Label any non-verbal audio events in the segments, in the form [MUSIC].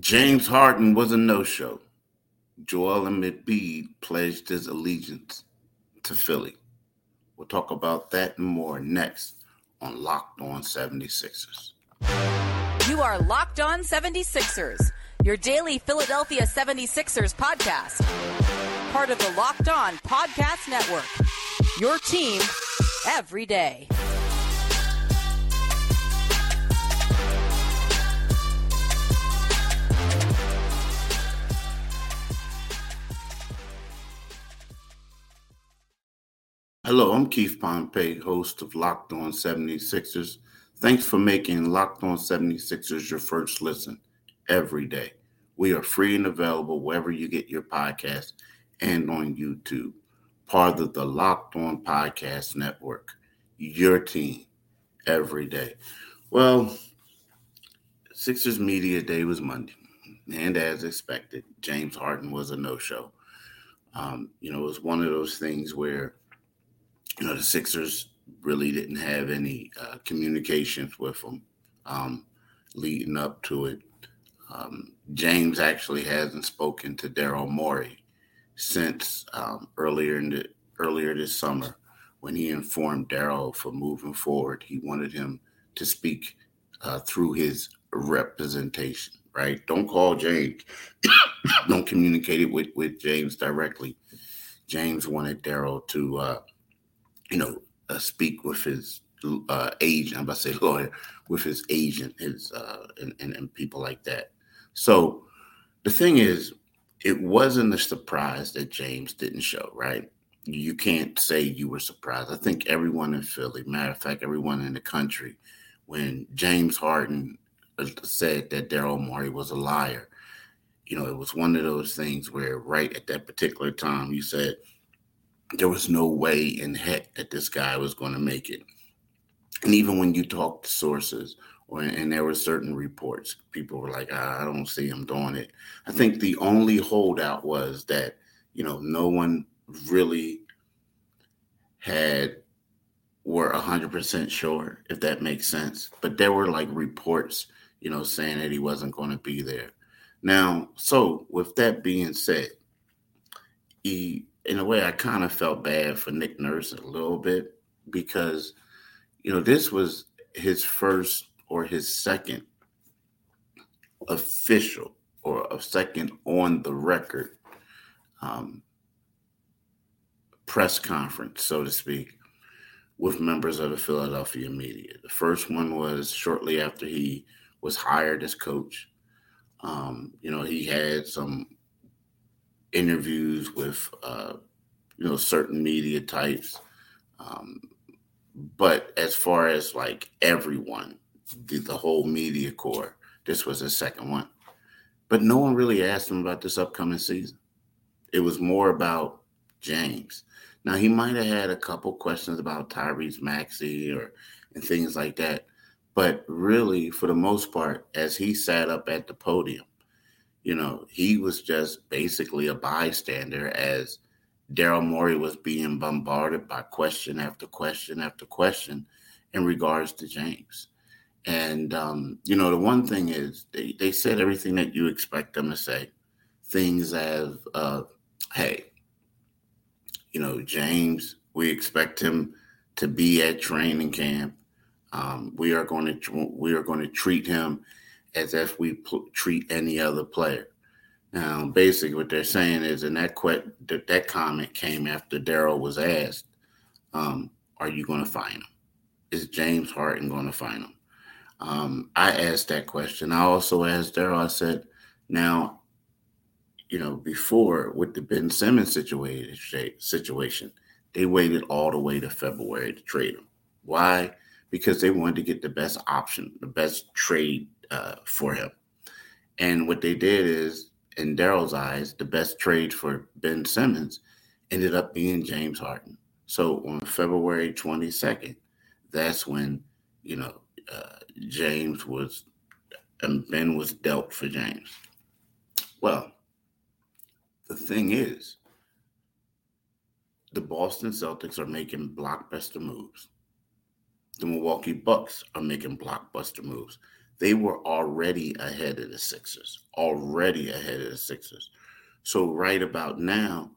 James Harden was a no-show. Joel Embiid pledged his allegiance to Philly. We'll talk about that and more next on Locked On 76ers. You are Locked On 76ers, your daily Philadelphia 76ers podcast. Part of the Locked On Podcast Network. Your team every day. Hello, I'm Keith Pompey, host of Locked On 76ers. Thanks for making Locked On 76ers your first listen every day. We are free and available wherever you get your podcast and on YouTube. Part of the Locked On Podcast Network. Your team every day. Well, Sixers Media Day was Monday. And as expected, James Harden was a no show. Um, you know, it was one of those things where you know, the Sixers really didn't have any uh, communications with them um, leading up to it. Um, James actually hasn't spoken to Daryl Morey since um, earlier in the earlier this summer when he informed Daryl for moving forward. He wanted him to speak uh, through his representation. Right? Don't call James. [COUGHS] Don't communicate it with with James directly. James wanted Daryl to uh, you know, uh, speak with his uh, agent. I'm about to say lawyer with his agent, his uh, and, and, and people like that. So the thing is, it wasn't a surprise that James didn't show. Right? You can't say you were surprised. I think everyone in Philly, matter of fact, everyone in the country, when James Harden uh, said that Daryl Morey was a liar, you know, it was one of those things where right at that particular time you said there was no way in heck that this guy was going to make it. And even when you talk to sources, or and there were certain reports, people were like, ah, I don't see him doing it. I think the only holdout was that you know no one really had were hundred percent sure if that makes sense. But there were like reports, you know, saying that he wasn't going to be there. Now, so with that being said, he in a way, I kind of felt bad for Nick Nurse a little bit because, you know, this was his first or his second official or a second on the record um, press conference, so to speak, with members of the Philadelphia media. The first one was shortly after he was hired as coach. Um, you know, he had some interviews with uh, you know certain media types. Um, but as far as like everyone, the, the whole media core, this was the second one. But no one really asked him about this upcoming season. It was more about James. Now he might have had a couple questions about Tyrese Maxey or and things like that. But really, for the most part, as he sat up at the podium, you know, he was just basically a bystander as Daryl Morey was being bombarded by question after question after question in regards to James. And, um, you know, the one thing is they, they said everything that you expect them to say. Things as, uh, hey, you know, James, we expect him to be at training camp. Um, we are going to we are going to treat him as if we treat any other player. Now, basically, what they're saying is, and that que- that, that comment came after Daryl was asked, um, "Are you going to find him? Is James Harden going to find him?" Um, I asked that question. I also asked Daryl. I said, "Now, you know, before with the Ben Simmons situation, situation, they waited all the way to February to trade him. Why? Because they wanted to get the best option, the best trade uh, for him." And what they did is in Daryl's eyes, the best trade for Ben Simmons ended up being James Harden. So on February 22nd, that's when, you know, uh, James was, and Ben was dealt for James. Well, the thing is, the Boston Celtics are making blockbuster moves. The Milwaukee Bucks are making blockbuster moves. They were already ahead of the Sixers, already ahead of the Sixers. So right about now,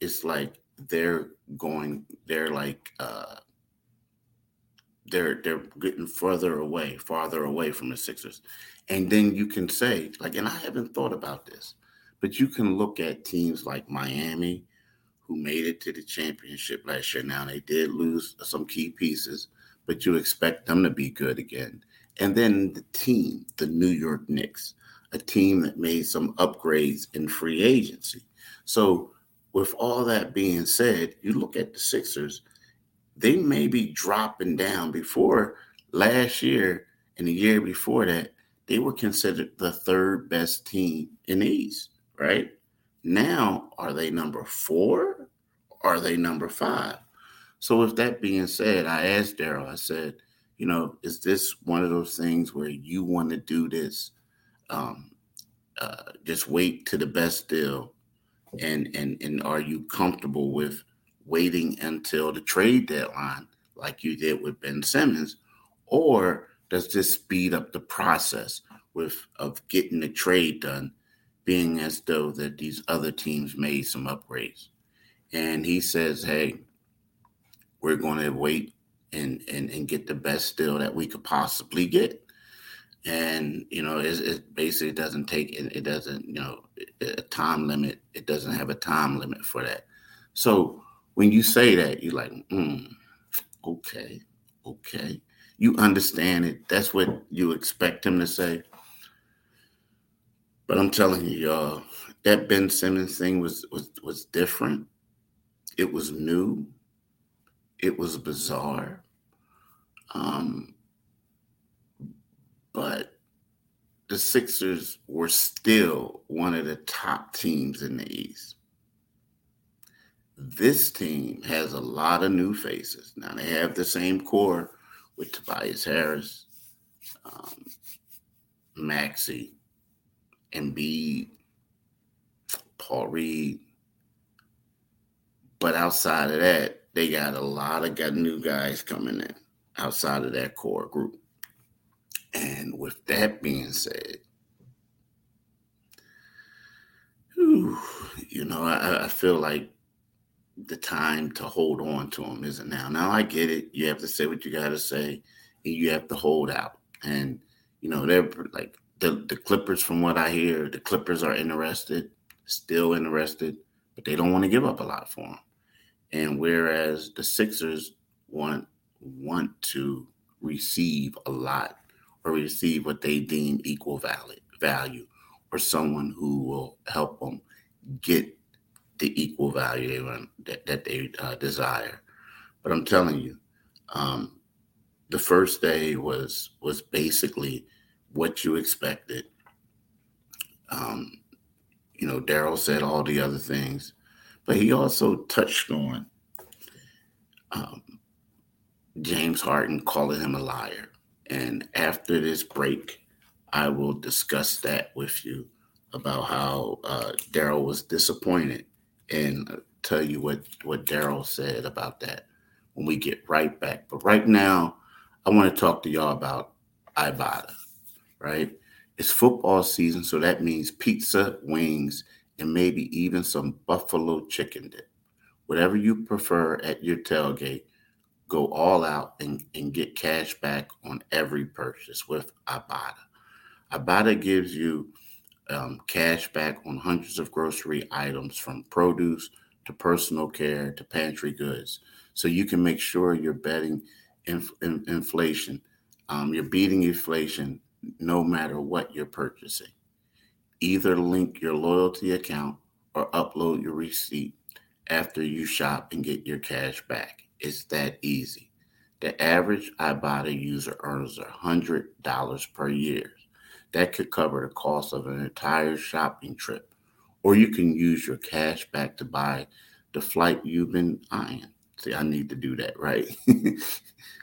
it's like they're going, they're like uh they're they're getting further away, farther away from the Sixers. And then you can say, like, and I haven't thought about this, but you can look at teams like Miami, who made it to the championship last year. Now they did lose some key pieces, but you expect them to be good again. And then the team, the New York Knicks, a team that made some upgrades in free agency. So, with all that being said, you look at the Sixers, they may be dropping down. Before last year and the year before that, they were considered the third best team in the East, right? Now, are they number four? Are they number five? So, with that being said, I asked Daryl, I said, you know, is this one of those things where you want to do this? Um, uh, just wait to the best deal, and and and are you comfortable with waiting until the trade deadline, like you did with Ben Simmons, or does this speed up the process with of getting the trade done, being as though that these other teams made some upgrades? And he says, "Hey, we're going to wait and and and get the best deal that we could possibly get." and you know it, it, basically doesn't take it, doesn't you know a time limit it doesn't have a time limit for that so when you say that, you're like, mm, okay, okay. You understand it. That's what you expect him to say. But I'm telling you, y'all, that Ben Simmons thing was was was different. It was new. It was bizarre. Um, but the Sixers were still one of the top teams in the East. This team has a lot of new faces. Now they have the same core with Tobias Harris, um, Maxey, Embiid, Paul Reed. But outside of that, they got a lot of got new guys coming in outside of that core group. And with that being said, whew, you know, I, I feel like the time to hold on to them isn't now. Now I get it. You have to say what you got to say, and you have to hold out. And you know they're like the the Clippers. From what I hear, the Clippers are interested, still interested, but they don't want to give up a lot for him. And whereas the Sixers want want to receive a lot or receive what they deem equal value value or someone who will help them get the equal value they that, that they uh, desire. But I'm telling you, um, the first day was was basically what you expected. Um, you know, Daryl said all the other things, but he also touched on um, James Harden calling him a liar. And after this break, I will discuss that with you about how uh, Daryl was disappointed and tell you what what Daryl said about that when we get right back. But right now, I want to talk to y'all about Ibotta. Right, it's football season, so that means pizza, wings, and maybe even some buffalo chicken dip. Whatever you prefer at your tailgate, go all out and, and get cash back on every purchase with Ibotta. Ibotta gives you um, cash back on hundreds of grocery items from produce to personal care to pantry goods. So you can make sure you're betting inf- in- inflation. Um, you're beating inflation no matter what you're purchasing. Either link your loyalty account or upload your receipt after you shop and get your cash back. It's that easy. The average Ibotta user earns $100 per year. That could cover the cost of an entire shopping trip. Or you can use your cash back to buy the flight you've been eyeing. See, I need to do that, right? [LAUGHS]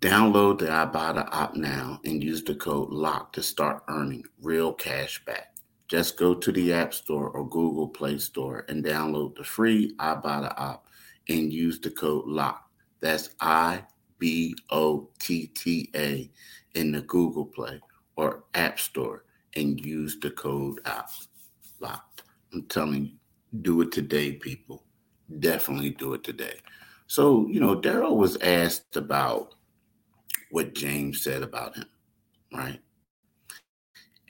Download the Ibotta app now and use the code LOCK to start earning real cash back. Just go to the App Store or Google Play Store and download the free Ibotta app and use the code LOCK. That's I B O T T A in the Google Play or App Store and use the code out locked. I'm telling you, do it today, people. Definitely do it today. So, you know, Daryl was asked about what James said about him, right?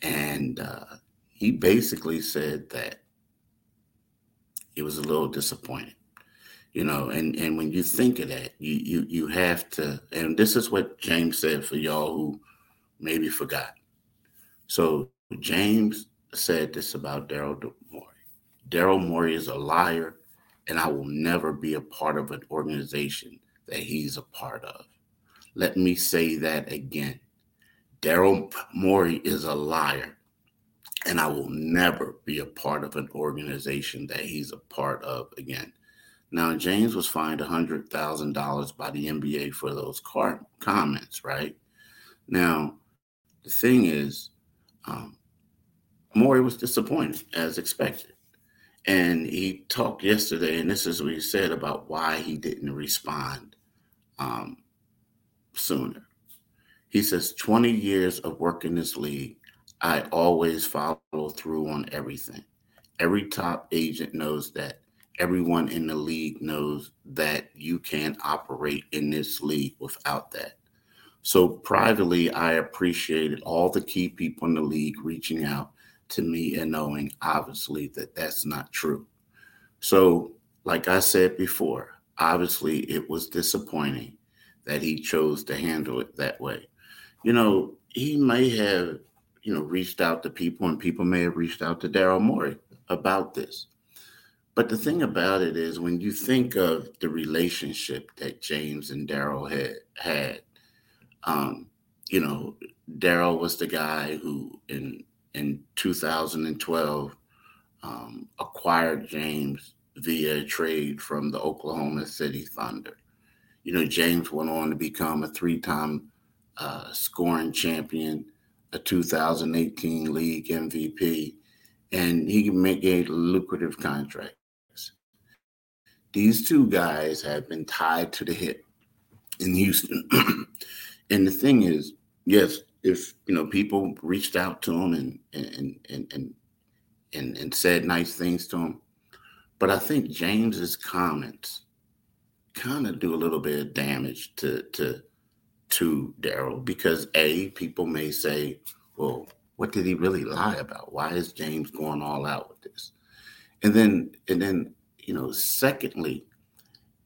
And uh, he basically said that he was a little disappointed, you know. And and when you think of that, you you you have to. And this is what James said for y'all who maybe forgot. So James said this about Daryl Morey. Daryl Morey is a liar, and I will never be a part of an organization that he's a part of. Let me say that again. Daryl Morey is a liar, and I will never be a part of an organization that he's a part of again. Now, James was fined $100,000 by the NBA for those car- comments, right? Now, the thing is, um, Morey was disappointed as expected. And he talked yesterday, and this is what he said about why he didn't respond um, sooner. He says, 20 years of working this league, I always follow through on everything. Every top agent knows that. Everyone in the league knows that you can't operate in this league without that. So privately, I appreciated all the key people in the league reaching out to me and knowing obviously that that's not true. So, like I said before, obviously it was disappointing that he chose to handle it that way. You know, he may have, you know, reached out to people and people may have reached out to Daryl Morey about this. But the thing about it is when you think of the relationship that James and Daryl had had, um, you know, Daryl was the guy who in in 2012 um, acquired James via trade from the Oklahoma City Thunder. You know, James went on to become a three time uh, scoring champion, a 2018 league MVP, and he made a lucrative contract. These two guys have been tied to the hip in Houston. [CLEARS THROAT] and the thing is, yes, if you know people reached out to him and and and and and, and said nice things to him, but I think James's comments kind of do a little bit of damage to to to Daryl because a people may say, well, what did he really lie about? Why is James going all out with this? And then and then you know, secondly,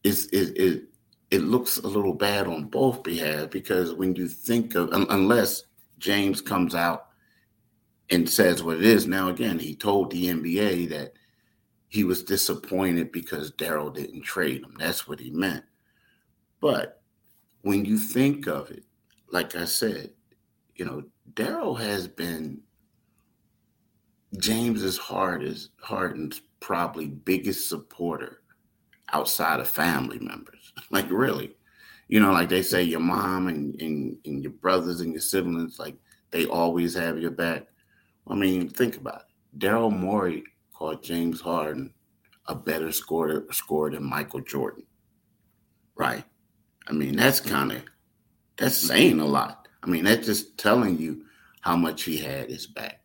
is is it it looks a little bad on both behalf because when you think of unless James comes out and says what it is now again he told the NBA that he was disappointed because Daryl didn't trade him that's what he meant but when you think of it like I said you know Daryl has been James's hardest Harden's probably biggest supporter outside of family members. [LAUGHS] Like really, you know, like they say, your mom and, and, and your brothers and your siblings, like they always have your back. I mean, think about it. Daryl Morey called James Harden a better scorer, scorer than Michael Jordan. Right. I mean, that's kind of that's saying a lot. I mean, that's just telling you how much he had his back.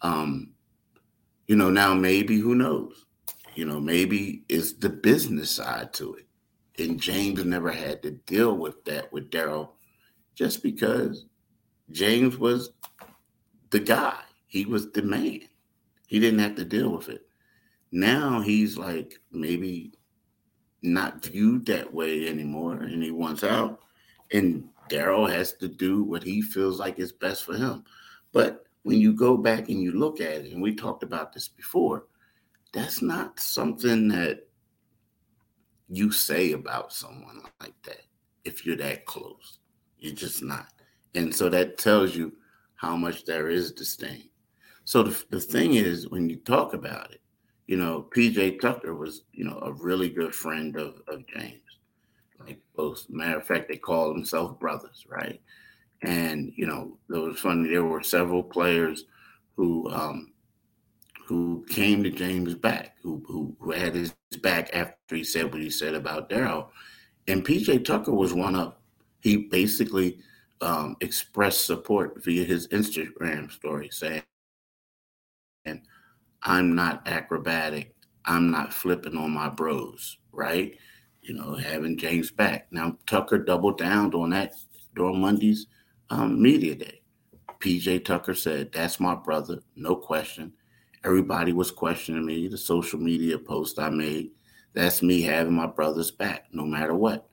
Um, you know, now maybe who knows? You know, maybe it's the business side to it. And James never had to deal with that with Daryl just because James was the guy. He was the man. He didn't have to deal with it. Now he's like maybe not viewed that way anymore and he wants out. And Daryl has to do what he feels like is best for him. But when you go back and you look at it, and we talked about this before, that's not something that you say about someone like that if you're that close. You're just not. And so that tells you how much there is disdain. So the, the thing is, when you talk about it, you know, PJ Tucker was, you know, a really good friend of, of James. Like both matter of fact, they called themselves brothers, right? And, you know, it was funny, there were several players who um, who came to James back, who, who, who had his back after he said what he said about Daryl. And PJ Tucker was one of, he basically um, expressed support via his Instagram story saying, and I'm not acrobatic. I'm not flipping on my bros, right? You know, having James back. Now, Tucker doubled down on that during Monday's um, media day. PJ Tucker said, That's my brother, no question. Everybody was questioning me, the social media post I made. That's me having my brother's back, no matter what.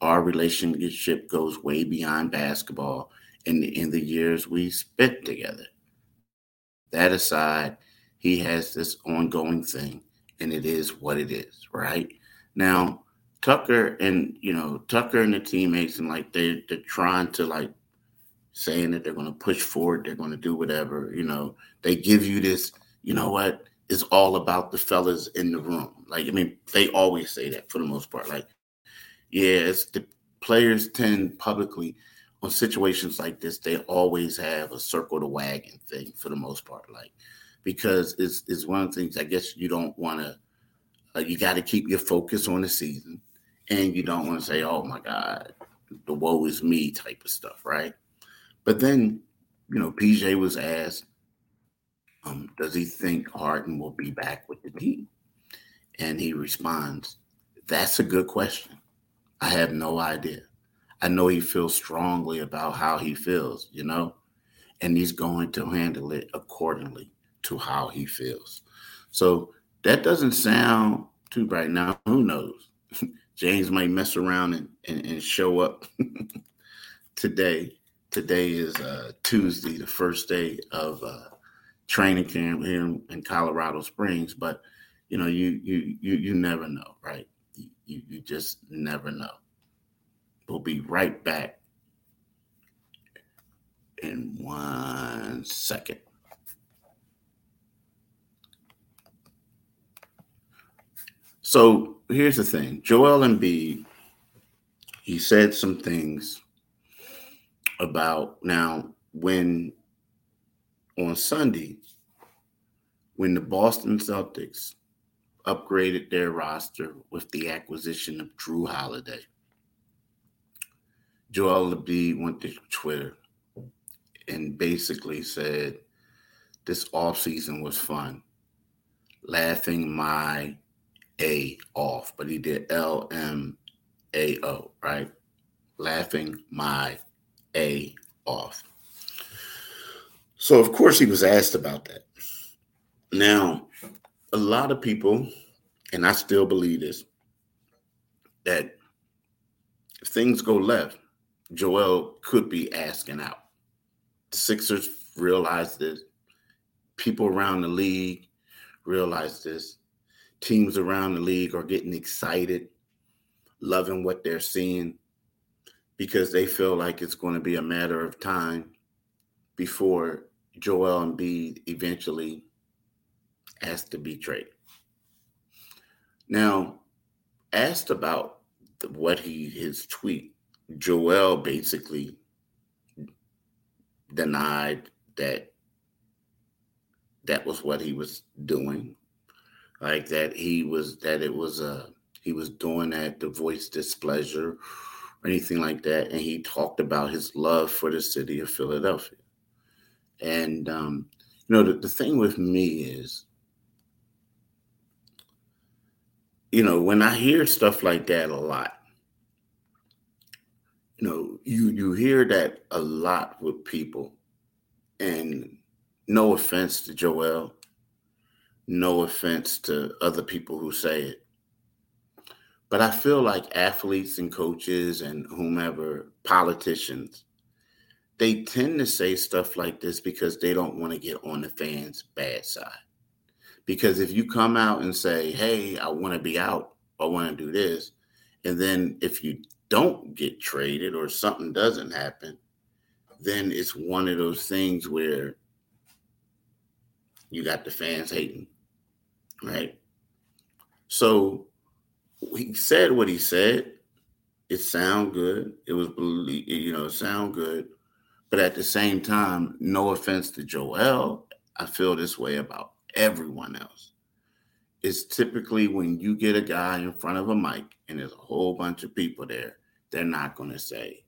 Our relationship goes way beyond basketball the, in the years we spent together. That aside, he has this ongoing thing, and it is what it is, right? Now, Tucker and you know Tucker and the teammates and like they they're trying to like saying that they're going to push forward, they're going to do whatever. You know, they give you this. You know what? It's all about the fellas in the room. Like I mean, they always say that for the most part. Like, yeah, it's the players tend publicly on situations like this. They always have a circle the wagon thing for the most part. Like because it's, it's one of the things I guess you don't want to, uh, you got to keep your focus on the season and you don't want to say, oh my God, the woe is me type of stuff, right? But then, you know, PJ was asked, um, does he think Harden will be back with the team? And he responds, that's a good question. I have no idea. I know he feels strongly about how he feels, you know, and he's going to handle it accordingly to how he feels. So that doesn't sound too bright. Now, who knows? [LAUGHS] James might mess around and, and, and show up [LAUGHS] today. Today is uh, Tuesday, the first day of uh, training camp here in, in, Colorado Springs. But you know, you you you you never know, right? You you just never know. We'll be right back in one second. So here's the thing Joel Embiid, he said some things about now when on Sunday, when the Boston Celtics upgraded their roster with the acquisition of Jrue Holiday, Joel Embiid went to Twitter and basically said, This offseason was fun, laughing my a off, but he did L M A O, right? Laughing my A off. So, of course, he was asked about that. Now, a lot of people, and I still believe this, that if things go left, Joel could be asking out. The Sixers realize this. People around the league realize this teams around the league are getting excited, loving what they're seeing because they feel like it's going to be a matter of time before Joel Embiid eventually has to be traded. Now, asked about what he his tweet, Joel basically denied that that was what he was doing. Like that he was that it was a he was doing that to voice displeasure or anything like that. And he talked about his love for the city of philadelphia. And um you know the, the thing with me is you know when i hear stuff like that a lot you know you you hear that a lot with people and no offense to joel no offense to other people who say it. But I feel like athletes and coaches and whomever, politicians, they tend to say stuff like this because they don't want to get on the fans' bad side. Because if you come out and say, hey, I want to be out, I want to do this, and then if you don't get traded or something doesn't happen, then it's one of those things where you got the fans hating right? So he said what he said. It sound good. It was you know sound good, but at the same time, no offense to Joel, I feel this way about everyone else. It's typically when you get a guy in front of a mic and there's a whole bunch of people there, they're not going to say,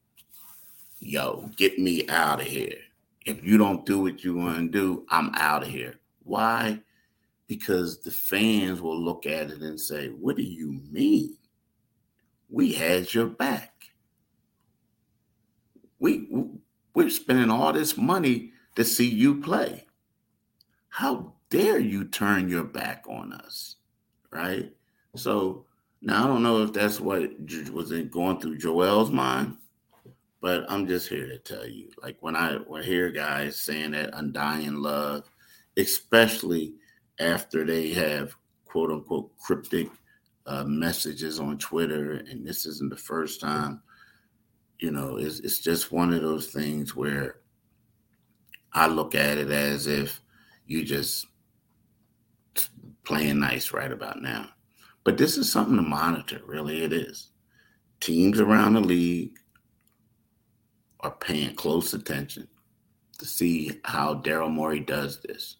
yo, get me out of here. If you don't do what you want to do, I'm out of here. Why? Because the fans will look at it and say, What do you mean? We had your back. We we're spending all this money to see you play. How dare you turn your back on us? Right? So now I don't know if that's what was going through Joel's mind, but I'm just here to tell you. Like when I hear guys saying that undying love, especially after they have quote unquote cryptic uh, messages on Twitter, and this isn't the first time. You know, it's it's just one of those things where I look at it as if you just playing nice right about now. But this is something to monitor, really, it is. Teams around the league are paying close attention to see how Daryl Morey does this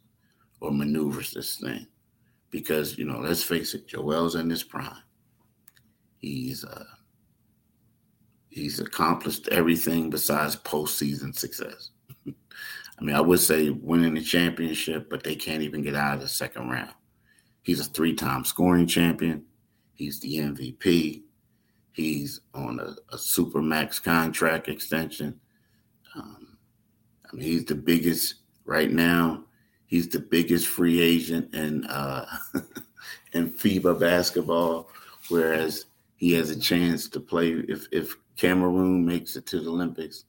or maneuvers this thing. Because, you know, let's face it, Joel's in his prime. He's uh he's accomplished everything besides postseason success. [LAUGHS] I mean, I would say winning the championship, but they can't even get out of the second round. He's a three time scoring champion. He's the MVP. He's on a, a super max contract extension. Um, I mean, he's the biggest right now. He's the biggest free agent in uh, [LAUGHS] in FIBA basketball, whereas he has a chance to play if if Cameroon makes it to the Olympics,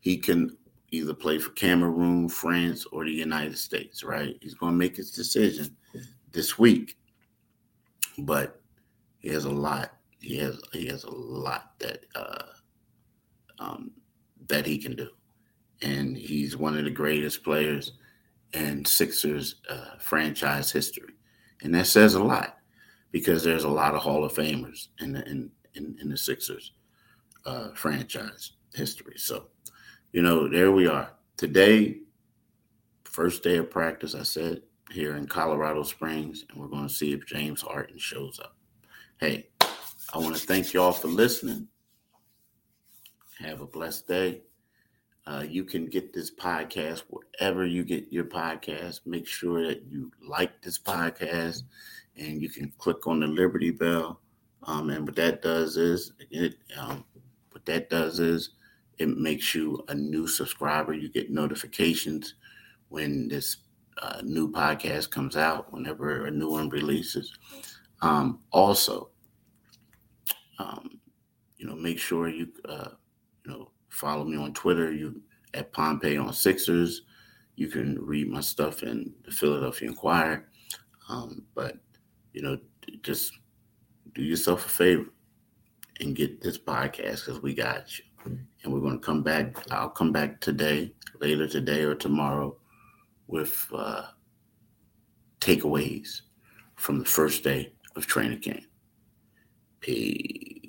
he can either play for Cameroon, France, or the United States. Right? He's going to make his decision this week. But he has a lot. He has he has a lot that uh, um, that he can do, and he's one of the greatest players in Sixers uh, franchise history, and that says a lot because there's a lot of Hall of Famers in the in in, in the Sixers uh, franchise history. So, you know, there we are today. First day of practice. I said here in Colorado Springs, and we're going to see if James Harden shows up. Hey, I want to thank you all for listening. Have a blessed day. Uh, you can get this podcast wherever you get your podcast. Make sure that you like this podcast and you can click on the Liberty Bell. Um, and what that does is it um, what that does is it makes you a new subscriber. You get notifications when this uh, new podcast comes out, whenever a new one releases. Um, also, um, you know, make sure you uh, you know follow me on Twitter. You at Pompey on Sixers. You can read my stuff in the Philadelphia Inquirer. Um, but you know, just do yourself a favor and get this podcast because we got you. And we're going to come back. I'll come back today, later today or tomorrow, with uh, takeaways from the first day of training camp. Peace.